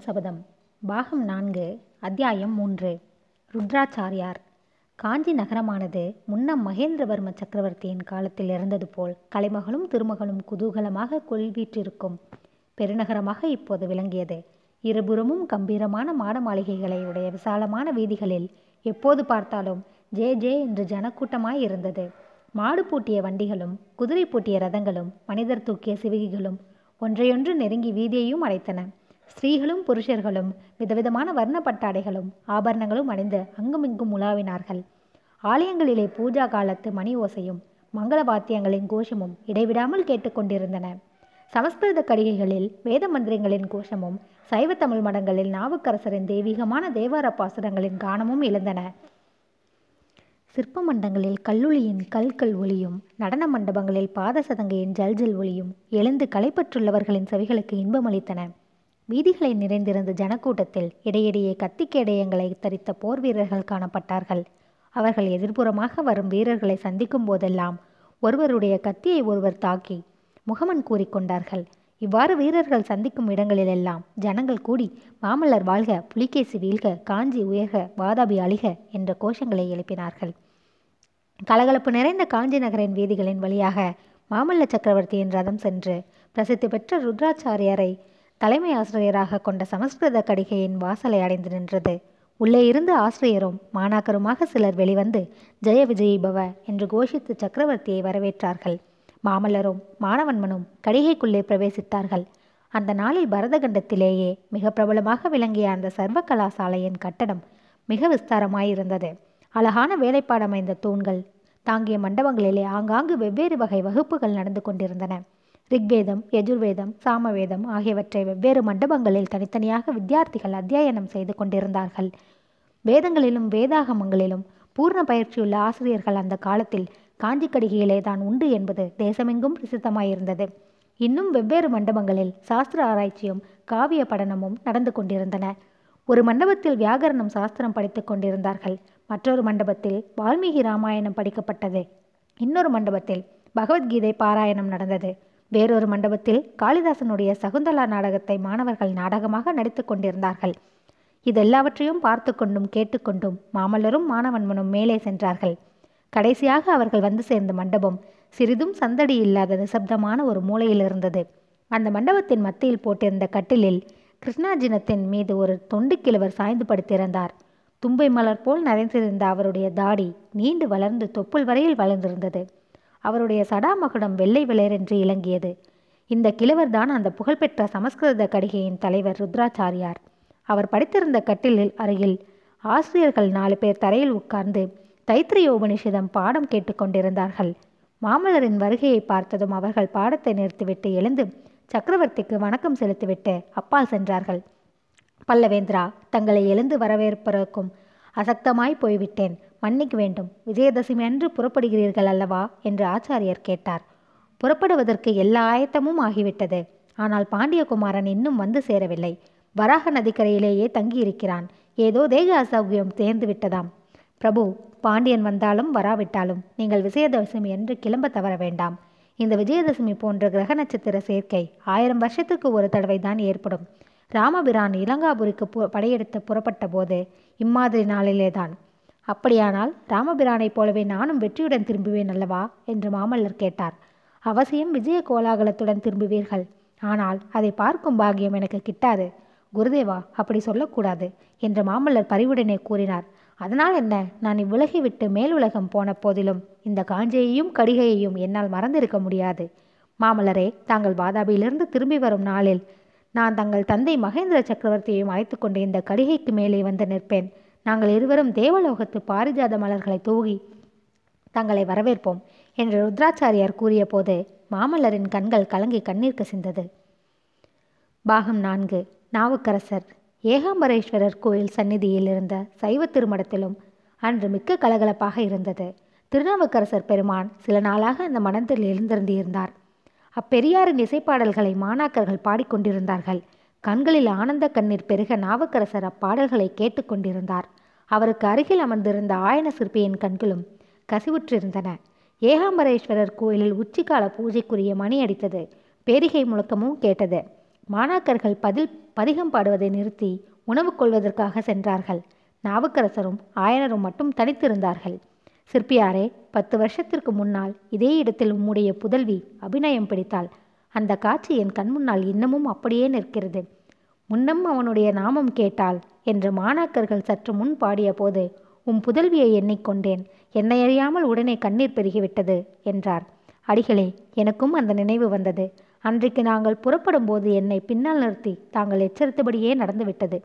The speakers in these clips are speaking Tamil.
ராமானுஜரின் சபதம். பாகம் நான்கு அத்தியாயம் மூன்று. ருத்ராச்சாரியார். காஞ்சி நகரமானது முன்னம் மகேந்திரவர்ம சக்கரவர்த்தியின் காலத்தில் இருந்தது போல் கலைமகளும் திருமகளும் குதூகலமாக கொள்வீற்றிருக்கும். பெருநகரமாக இப்போது விளங்கியது. இருபுறமும் கம்பீரமான மாட மாளிகைகளை உடைய விசாலமான வீதிகளில் எப்போது பார்த்தாலும் ஜே ஜே என்று ஜனக்கூட்டமாய் இருந்தது. மாடு பூட்டிய வண்டிகளும் குதிரை பூட்டிய ரதங்களும் மனிதர் தூக்கிய சிவிகைகளும் ஒன்றையொன்று நெருங்கி வீதியையும் அடைத்தன. ஸ்திரீகளும் புருஷர்களும் விதவிதமான வர்ண பட்டாடைகளும் ஆபரணங்களும் அணிந்து அங்குமிங்கும் உலாவினார்கள். ஆலயங்களிலே பூஜா காலத்து மணி ஓசையும் மங்கள வாத்தியங்களின் கோஷமும் இடைவிடாமல் கேட்டுக்கொண்டிருந்தன சமஸ்கிருத கடிகைகளில் வேத மந்திரங்களின் கோஷமும் சைவ தமிழ் மடங்களில் நாவுக்கரசரின் தெய்வீகமான தேவார பாசுரங்களின் கானமும் எழுந்தன. சிற்ப மண்டங்களில் கல்லுளியின் கல்கல் ஒளியும் நடன மண்டபங்களில் பாதசதங்கையின் ஜல்ஜல் ஒளியும் எழுந்து களைப்பற்றுள்ளவர்களின் செவிகளுக்கு இன்பமளித்தன. வீதிகளை நிறைந்திருந்த ஜனக்கூட்டத்தில் இடையிடையே கத்திக்கேடயங்களை தரித்த போர் வீரர்கள் காணப்பட்டார்கள். அவர்கள் எதிர்ப்புறமாக வரும் வீரர்களை சந்திக்கும் போதெல்லாம் ஒருவருடைய கத்தியை ஒருவர் தாக்கி முகமன் கூறிக்கொண்டார்கள் இவ்வாறு வீரர்கள் சந்திக்கும் இடங்களிலெல்லாம் ஜனங்கள் கூடி மாமல்லர் வாழ்க புலிகேசி வீழ்க காஞ்சி உயர்க வாதாபி அழிக என்ற கோஷங்களை எழுப்பினார்கள். கலகலப்பு நிறைந்த காஞ்சி நகரின் வீதிகளின் வழியாக மாமல்ல சக்கரவர்த்தியின் ரதம் சென்று பிரசித்தி பெற்ற ருத்ராச்சாரியரை தலைமை ஆசிரியராக கொண்ட சமஸ்கிருத கடிகையின் வாசலை அடைந்து நின்றது. உள்ளே இருந்து ஆசிரியரும் மாணாக்கருமாக சிலர் வெளிவந்து ஜெய விஜயிபவ என்று கோஷித்து சக்கரவர்த்தியை வரவேற்றார்கள். மாமல்லரும் மாணவன்மனும் கடிகைக்குள்ளே பிரவேசித்தார்கள். அந்த நாளில் பரதகண்டத்திலேயே மிக பிரபலமாக விளங்கிய அந்த சர்வ கலாசாலையின் கட்டடம் மிக விஸ்தாரமாயிருந்தது. அழகான வேலைப்பாடமைந்த தூண்கள் தாங்கிய மண்டபங்களிலே ஆங்காங்கு வெவ்வேறு வகை வகுப்புகள் நடந்து கொண்டிருந்தன. ரிக்வேதம் யஜுர்வேதம் சாமவேதம் ஆகியவற்றை வெவ்வேறு மண்டபங்களில் தனித்தனியாக வித்தியார்த்திகள் அத்தியாயனம் செய்து கொண்டிருந்தார்கள். வேதங்களிலும் வேதாகமங்களிலும் பூர்ண பயிற்சியுள்ள ஆசிரியர்கள் அந்த காலத்தில் காஞ்சி கடிகையிலே தான் உண்டு என்பது தேசமெங்கும் பிரசித்தமாயிருந்தது. இன்னும் வெவ்வேறு மண்டபங்களில் சாஸ்திர ஆராய்ச்சியும் காவிய படனமும் நடந்து கொண்டிருந்தன. ஒரு மண்டபத்தில் வியாகரணம் சாஸ்திரம் படித்துக் கொண்டிருந்தார்கள். மற்றொரு மண்டபத்தில் வால்மீகி ராமாயணம் படிக்கப்பட்டது. இன்னொரு மண்டபத்தில் பகவத்கீதை பாராயணம் நடந்தது. வேறொரு மண்டபத்தில் காளிதாசனுடைய சகுந்தலா நாடகத்தை மாணவர்கள் நாடகமாக நடித்து கொண்டிருந்தார்கள். இதெல்லாவற்றையும் பார்த்து கொண்டும் கேட்டுக்கொண்டும் மாமல்லரும் மாணவன்மனும் மேலே சென்றார்கள். கடைசியாக அவர்கள் வந்து சேர்ந்த மண்டபம் சிறிதும் சந்தடி இல்லாத நிசப்தமான ஒரு மூலையில் இருந்தது. அந்த மண்டபத்தின் மத்தியில் போட்டிருந்த கட்டிலில் கிருஷ்ணாஜினத்தின் மீது ஒரு தொண்டு கிழவர் சாய்ந்து படுத்திருந்தார். தும்பை மலர் போல் நிறைந்திருந்த அவருடைய தாடி நீண்டு வளர்ந்து தொப்புள் வரையில் வளர்ந்திருந்தது. அவருடைய சடாமகுடம் வெள்ளை விளையரென்று இலங்கியது. இந்த கிழவர் தான் அந்த புகழ்பெற்ற சமஸ்கிருத கடிகையின் தலைவர் ருத்ராச்சாரியார். அவர் படித்திருந்த கட்டிலில் அருகில் ஆசிரியர்கள் நாலு பேர் தரையில் உட்கார்ந்து தைத்திரிய உபனிஷதம் பாடம் கேட்டுக்கொண்டிருந்தார்கள் மாமல்லரின் வருகையை பார்த்ததும் அவர்கள் பாடத்தை நிறுத்திவிட்டு எழுந்து சக்கரவர்த்திக்கு வணக்கம் செலுத்திவிட்டு அப்பால் சென்றார்கள். பல்லவேந்திரா தங்களை எழுந்து வரவேற்பதற்கும் அசக்தமாய் போய்விட்டேன். மன்னிக்க வேண்டும். விஜயதசமி அன்று புறப்படுகிறீர்கள் அல்லவா? என்று ஆச்சாரியர் கேட்டார். புறப்படுவதற்கு எல்லா ஆயத்தமும் ஆகிவிட்டது. ஆனால் பாண்டியகுமாரன் இன்னும் வந்து சேரவில்லை. வராக நதிக்கரையிலேயே தங்கியிருக்கிறான். ஏதோ தேக அசௌகியம் சேர்ந்து விட்டதாம். பிரபு பாண்டியன் வந்தாலும் வராவிட்டாலும் நீங்கள் விஜயதசமி என்று கிளம்ப தவற வேண்டாம். இந்த விஜயதசமி போன்ற கிரக நட்சத்திர சேர்க்கை ஆயிரம் வருஷத்துக்கு ஒரு தடவை தான் ஏற்படும். ராமபிரான் இலங்காபுரிக்கு பு படையெடுத்து புறப்பட்ட போது இம்மாதிரி நாளிலே தான் அப்படியானால் ராமபிரானைப் போலவே நானும் வெற்றியுடன் திரும்புவேன் அல்லவா? என்று மாமல்லர் கேட்டார். அவசியம் விஜய கோலாகலத்துடன் திரும்புவீர்கள். ஆனால் அதை பார்க்கும் பாக்கியம் எனக்கு கிட்டாது. குருதேவா அப்படி சொல்லக்கூடாது என்று மாமல்லர் பரிவுடனே கூறினார். அதனால் என்ன? நான் இவ்வுலகை விட்டு மேல் உலகம் போன போதிலும் இந்த காஞ்சையையும் கடிகையையும் என்னால் மறந்திருக்க முடியாது. மாமல்லரே தாங்கள் வாதாபியிலிருந்து திரும்பி வரும் நாளில் நான் தங்கள் தந்தை மகேந்திர சக்கரவர்த்தியையும் அழைத்து கொண்டு இந்த கடிகைக்கு மேலே வந்து நிற்பேன். நாங்கள் இருவரும் தேவலோகத்து பாரிஜாத மலர்களை தூகி தங்களை வரவேற்போம் என்று ருத்ராச்சாரியார் கூறிய போது மாமல்லரின் கண்கள் கலங்கி கண்ணீர் கசிந்தது பாகம் நான்கு. நாவுக்கரசர். ஏகாம்பரேஸ்வரர் கோயில் சந்நிதியில் இருந்த சைவ திருமடத்திலும் அன்று மிக்க கலகலப்பாக இருந்தது. திருநாவுக்கரசர் பெருமான் சில நாளாக அந்த மனத்தில் எழுந்திருந்திருந்தார். அப்பெரியாரின் இசைப்பாடல்களை மாணாக்கர்கள் பாடிக்கொண்டிருந்தார்கள். கண்களில் ஆனந்த கண்ணீர் பெருக நாவுக்கரசர் அப்பாடல்களை கேட்டுக்கொண்டிருந்தார் அவருக்கு அருகில் அமர்ந்திருந்த ஆயன சிற்பியின் கண்களும் கசிவுற்றிருந்தன. ஏகாம்பரேஸ்வரர் கோயிலில் உச்சிக்கால பூஜைக்குரிய மணி அடித்தது. பேரிகை முழக்கமும் கேட்டது. மாணாக்கர்கள் பதில் பதிகம் பாடுவதை நிறுத்தி உணவு கொள்வதற்காக சென்றார்கள். நாவுக்கரசரும் ஆயனரும் மட்டும் தனித்திருந்தார்கள். சிற்பியாரே பத்து வருஷத்திற்கு முன்னால் இதே இடத்தில் உம்முடைய புதல்வி அபிநயம் பிடித்தாள். அந்த காட்சி என் கண்முன்னால் இன்னமும் அப்படியே நிற்கிறது. முன்னம் அவனுடைய நாமம் கேட்டாள் என்று மாணாக்கர்கள் சற்று முன் பாடிய போது உம் புதல்வியை எண்ணிக்கொண்டேன் என்னை அறியாமல் உடனே கண்ணீர் பெருகிவிட்டது என்றார். அடிகளே எனக்கும் அந்த நினைவு வந்தது. அன்றைக்கு நாங்கள் புறப்படும் போது என்னை பின்னால் நிறுத்தி தாங்கள் எச்சரித்தபடியே நடந்துவிட்டது.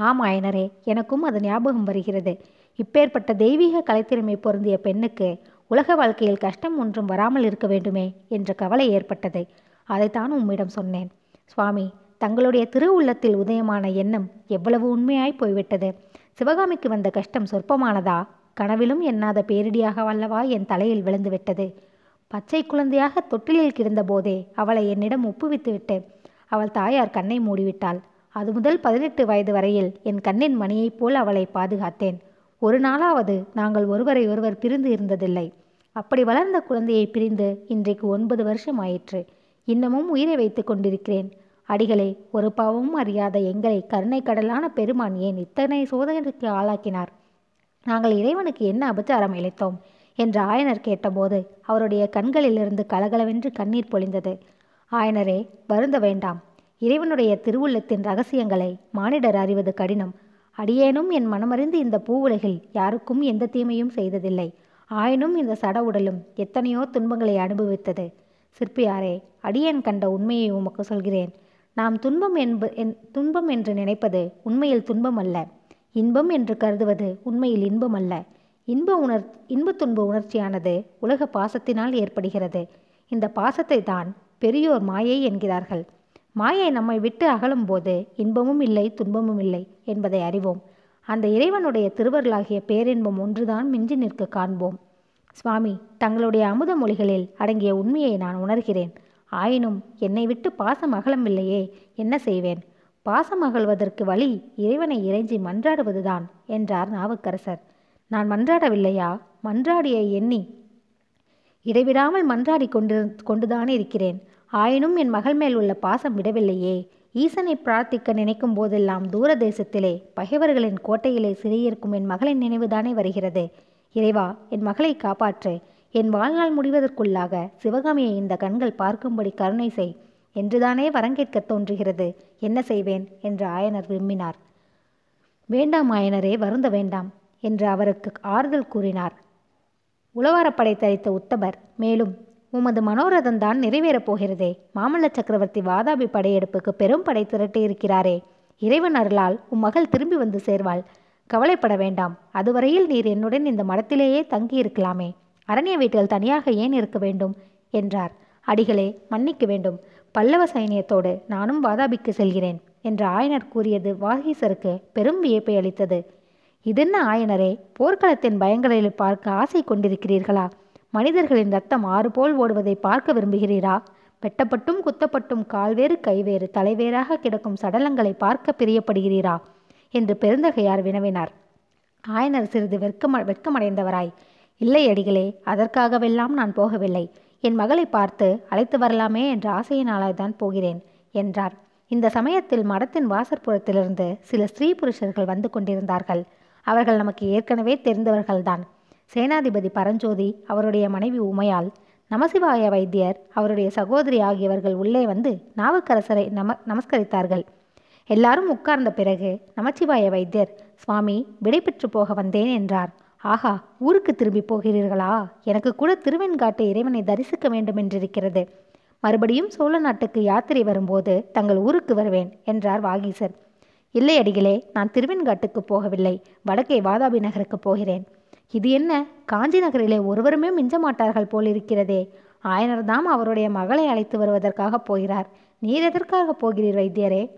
ஆமாயனரே எனக்கும் அது ஞாபகம் வருகிறது. இப்பேற்பட்ட தெய்வீக கலைத்திறமை பொருந்திய பெண்ணுக்கு உலக வாழ்க்கையில் கஷ்டம் ஒன்றும் வராமல் இருக்க வேண்டுமே என்ற கவலை ஏற்பட்டது. அதைத்தான் உம்மிடம் சொன்னேன். சுவாமி தங்களுடைய திரு உள்ளத்தில் உதயமான எண்ணம் எவ்வளவு உண்மையாய் போய்விட்டது. சிவகாமிக்கு வந்த கஷ்டம் சொற்பமானதா? கனவிலும் எண்ணாத பேரிடியாக வல்லவா என் தலையில் விழுந்துவிட்டது பச்சை குழந்தையாக தொட்டிலில் கிடந்தபோதே அவளை என்னிடம் ஒப்புவித்துவிட்டு அவள் தாயார் கண்ணை மூடிவிட்டாள். அது முதல் பதினெட்டு வயது வரையில் என் கண்ணின் மணியைப் போல் அவளை பாதுகாத்தேன். ஒரு நாளாவது நாங்கள் ஒருவரை ஒருவர் பிரிந்து இருந்ததில்லை. அப்படி வளர்ந்த குழந்தையை பிரிந்து இன்றைக்கு ஒன்பது வருஷம் ஆயிற்று இன்னமும் உயிரை வைத்து கொண்டிருக்கிறேன். அடிகளே ஒரு பாவமும் அறியாத எங்களை கருணை கடலான பெருமான் ஏன் இத்தனை சோதனைக்கு ஆளாக்கினார்? நாங்கள் இறைவனுக்கு என்ன அபச்சாரம் இழைத்தோம்? என்று ஆயனர் கேட்டபோது அவருடைய கண்களிலிருந்து கலகலவென்று கண்ணீர் பொழிந்தது. ஆயனரே வருந்த வேண்டாம். இறைவனுடைய திருவுள்ளத்தின் ரகசியங்களை மானிடர் அறிவது கடினம். அடியேனும் என் மனமறிந்து இந்த பூவுலகில் யாருக்கும் எந்த தீமையும் செய்ததில்லை. ஆயினும் இந்த சட உடலும் எத்தனையோ துன்பங்களை அனுபவித்தது. சிற்பியாரே அடியேன் கண்ட உண்மையை உமக்கு சொல்கிறேன். நாம் துன்பம் என்ப என் துன்பம் என்று நினைப்பது உண்மையில் துன்பம் அல்ல இன்பம் என்று கருதுவது உண்மையில் இன்பம் அல்ல இன்ப உணர் இன்ப துன்ப உணர்ச்சியானது உலக பாசத்தினால் ஏற்படுகிறது. இந்த பாசத்தை தான் பெரியோர் மாயை என்கிறார்கள். மாயை நம்மை விட்டு அகலும்போது இன்பமும் இல்லை துன்பமும் இல்லை என்பதை அறிவோம். அந்த இறைவனுடைய திருவருளாகிய பேரின்பம் ஒன்றுதான் மிஞ்சி நிற்க காண்போம். சுவாமி தங்களுடைய அமுத மொழிகளில் அடங்கிய உண்மையை நான் உணர்கிறேன். ஆயினும் என்னை விட்டு பாசம் அகலமில்லையே என்ன செய்வேன்? பாசம் அகழ்வதற்கு வழி இறைவனை இறைஞ்சி மன்றாடுவதுதான் என்றார் நாவுக்கரசர். நான் மன்றாடவில்லையா? மன்றாடிய எண்ணி இடைவிடாமல் மன்றாடி கொண்டு கொண்டுதானே இருக்கிறேன். ஆயினும் என் மகள் மேல் உள்ள பாசம் விடவில்லையே. ஈசனை பிரார்த்திக்க நினைக்கும் போதெல்லாம் தூர தேசத்திலே பகைவர்களின் கோட்டையிலே சிறையிருக்கும் என் மகளின் நினைவுதானே வருகிறது. இறைவா என் மகளை காப்பாற்று. என் வாழ்நாள் முடிவதற்குள்ளாக சிவகாமியை இந்த கண்கள் பார்க்கும்படி கருணை செய். என்றுதானே வரங்கேற்கத் தோன்றுகிறது. என்ன செய்வேன்? என்று ஆயனர் விரும்பினார். வேண்டாம் ஆயனரே வருந்த வேண்டாம் என்று அவருக்கு ஆறுதல் கூறினார். உளவாரப்படை தரித்த உத்தபர் மேலும் உமது மனோரதம் தான் நிறைவேறப் போகிறதே. மாமல்ல சக்கரவர்த்தி வாதாபி படையெடுப்புக்கு பெரும் படை திரட்டி இருக்கிறாரே. இறைவன் அருளால் உம் மகள் திரும்பி வந்து சேர்வாள். கவலைப்பட வேண்டாம். அதுவரையில் நீர் என்னுடன் இந்த மடத்திலேயே தங்கியிருக்கலாமே. அரண்ய வீட்டில் தனியாக ஏன் இருக்க வேண்டும்? என்றார். அடிகளே மன்னிக்க வேண்டும். பல்லவ சைனியத்தோடு நானும் வாதாபிக்கு செல்கிறேன் என்று ஆயனர் கூறியது வாகீசருக்கு பெரும் வியப்பை அளித்தது. இதென்ன ஆயனரே? போர்க்களத்தின் பயங்களில் பார்க்க ஆசை கொண்டிருக்கிறீர்களா? மனிதர்களின் ரத்தம் ஆறு போல் ஓடுவதை பார்க்க விரும்புகிறீரா? வெட்டப்பட்டும் குத்தப்பட்டும் கால்வேறு கைவேறு தலைவேறாக கிடக்கும் சடலங்களை பார்க்க பிரியப்படுகிறீரா? என்று பெருந்தகையார் வினவினார். ஆயனர் சிறிது வெட்கம வெட்கமடைந்தவராய் இல்லை அடிகளே அதற்காகவெல்லாம் நான் போகவில்லை. என் மகளை பார்த்து அழைத்து வரலாமே என்ற ஆசையினால்தான் போகிறேன் என்றார். இந்த சமயத்தில் மடத்தின் வாசற்புறத்திலிருந்து சில ஸ்ரீ புருஷர்கள் வந்து கொண்டிருந்தார்கள். அவர்கள் நமக்கு ஏற்கனவே தெரிந்தவர்கள்தான். சேனாதிபதி பரஞ்சோதி அவருடைய மனைவி உமையால் நமசிவாய வைத்தியர் அவருடைய சகோதரி ஆகியவர்கள் உள்ளே வந்து நாவுக்கரசரை நம நமஸ்கரித்தார்கள். எல்லாரும் உட்கார்ந்த பிறகு நமச்சிவாய வைத்தியர் சுவாமி விடைபெற்று போக வந்தேன் என்றார். ஆஹா ஊருக்கு திரும்பி போகிறீர்களா? எனக்கு கூட திருவெண்காட்டு இறைவனை தரிசிக்க வேண்டும் என்றிருக்கிறது. மறுபடியும் சோழ நாட்டுக்கு யாத்திரை வரும்போது தங்கள் ஊருக்கு வருவேன் என்றார் வாகீசர். இல்லை அடிகளே நான் திருவெண்காட்டுக்கு போகவில்லை. வடக்கே வாதாபி நகருக்கு போகிறேன். இது என்ன? காஞ்சி நகரிலே ஒருவருமே மிஞ்ச மாட்டார்கள் போலிருக்கிறதே ஆயனர்தாம் அவருடைய மகளை அழைத்து வருவதற்காக போகிறார். நீர் எதற்காக போகிறீர் வைத்தியரே?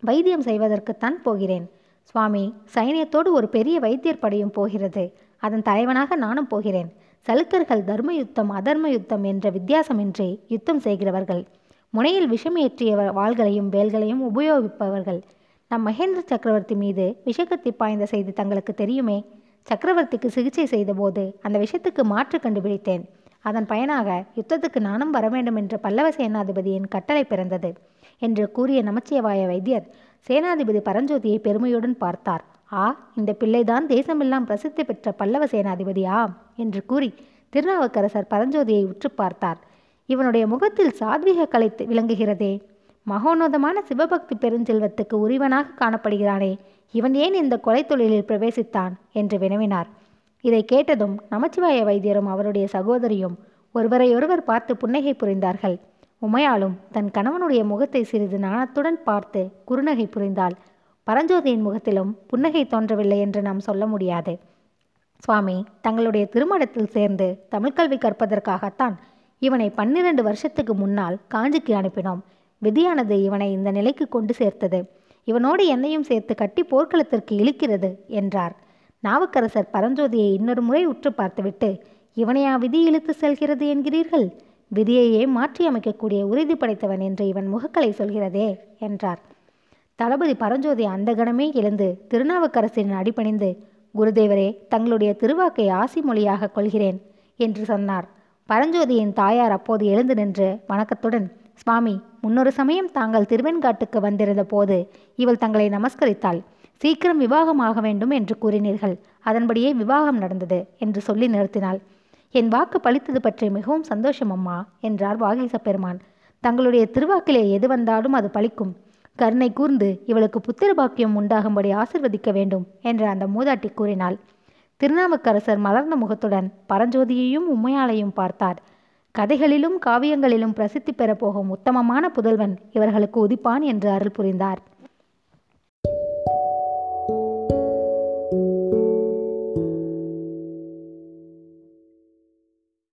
வைத்தியம் செய்வதற்குத்தான் போகிறேன். சுவாமி சைனியத்தோடு ஒரு பெரிய வைத்தியர் படையும் போகிறது. அதன் தலைவனாக நானும் போகிறேன். சலுக்கர்கள் தர்ம யுத்தம் அதர்ம யுத்தம் என்ற வித்தியாசமின்றி யுத்தம் செய்கிறவர்கள். முனையில் விஷம் ஏற்றிய வாள்களையும் வேல்களையும் உபயோகிப்பவர்கள். நம் மகேந்திர சக்கரவர்த்தி மீது விஷக்கத்தி பாய்ந்த செய்தி தங்களுக்கு தெரியுமே? சக்கரவர்த்திக்கு சிகிச்சை செய்தபோது அந்த விஷயத்துக்கு மாற்று கண்டுபிடித்தேன். அதன் பயனாக யுத்தத்துக்கு நானும் வர வேண்டும் என்ற பல்லவ சேனாதிபதியின் கட்டளை பிறந்தது என்று கூறிய நமச்சிவாய வைத்தியர் சேனாதிபதி பரஞ்சோதியை பெருமையுடன் பார்த்தார். ஆ இந்த பிள்ளைதான் தேசமெல்லாம் பிரசித்தி பெற்ற பல்லவ சேனாதிபதியா என்று கூறி திருநாவுக்கரசர் பரஞ்சோதியை உற்று பார்த்தார். இவனுடைய முகத்தில் சாத்வீக கலை விளங்குகிறதே. மகோன்னதமான சிவபக்தி பெருஞ்செல்வத்துக்கு உரிவனாக காணப்படுகிறானே. இவன் ஏன் இந்த கொலை தொழிலில் பிரவேசித்தான்? என்று வினவினார். இதை கேட்டதும் நமச்சிவாய வைத்தியரும் அவருடைய சகோதரியும் ஒருவரையொருவர் பார்த்து புன்னகை புரிந்தார்கள். உமையாலும் தன் கணவனுடைய முகத்தை சிறிது நாணத்துடன் பார்த்து குறுநகை புரிந்தாள். பரஞ்சோதியின் முகத்திலும் புன்னகை தோன்றவில்லை என்று நாம் சொல்ல முடியாது. சுவாமி தங்களுடைய திருமணத்தில் சேர்ந்து தமிழ்கல்வி கற்பதற்காகத்தான் இவனை பன்னிரண்டு வருஷத்துக்கு முன்னால் காஞ்சிக்கு அனுப்பினோம். விதியானது இவனை இந்த நிலைக்கு கொண்டு சேர்த்தது. இவனோடு என்னையும் சேர்த்து கட்டி போர்க்களத்திற்கு இழுக்கிறது என்றார். நாவுக்கரசர் பரஞ்சோதியை இன்னொரு முறை உற்று பார்த்துவிட்டு இவனையா விதி இழுத்து செல்கிறது என்கிறீர்கள்? விதியையே மாற்றி அமைக்கக்கூடிய உறுதி படைத்தவன் என்று இவன் முகக்கலை சொல்கிறதே என்றார். தளபதி பரஞ்சோதி அந்த கணமே எழுந்து திருநாவுக்கரசரின் அடிபணிந்து குருதேவரே தங்களுடைய திருவாக்கை ஆசி மொழியாக கொள்கிறேன் என்று சொன்னார். பரஞ்சோதியின் தாயார் அப்போது எழுந்து நின்று வணக்கத்துடன் சுவாமி முன்னொரு சமயம் தாங்கள் திருவெண்காட்டுக்கு வந்திருந்த போது இவள் தங்களை நமஸ்கரித்தாள். சீக்கிரம் விவாகமாக வேண்டும் என்று கூறினீர்கள். அதன்படியே விவாகம் நடந்தது என்று சொல்லி நிறுத்தினாள். என் வாக்கு பழித்தது பற்றி மிகவும் சந்தோஷம் அம்மா என்றார் வாகீச பெருமான் தங்களுடைய திருவாக்கிலே எது வந்தாலும் அது பழிக்கும். கருணை கூர்ந்து இவளுக்கு புத்திர பாக்கியம் உண்டாகும்படி ஆசிர்வதிக்க வேண்டும் என்று அந்த மூதாட்டி கூறினாள். திருநாவுக்கரசர் மலர்ந்த முகத்துடன் பரஞ்சோதியையும் உம்மையாளையும் பார்த்தார். கதைகளிலும் காவியங்களிலும் பிரசித்தி பெறப்போகும் உத்தமமான புதல்வன் இவர்களுக்கு உதிப்பான் என்று அருள் புரிந்தார்.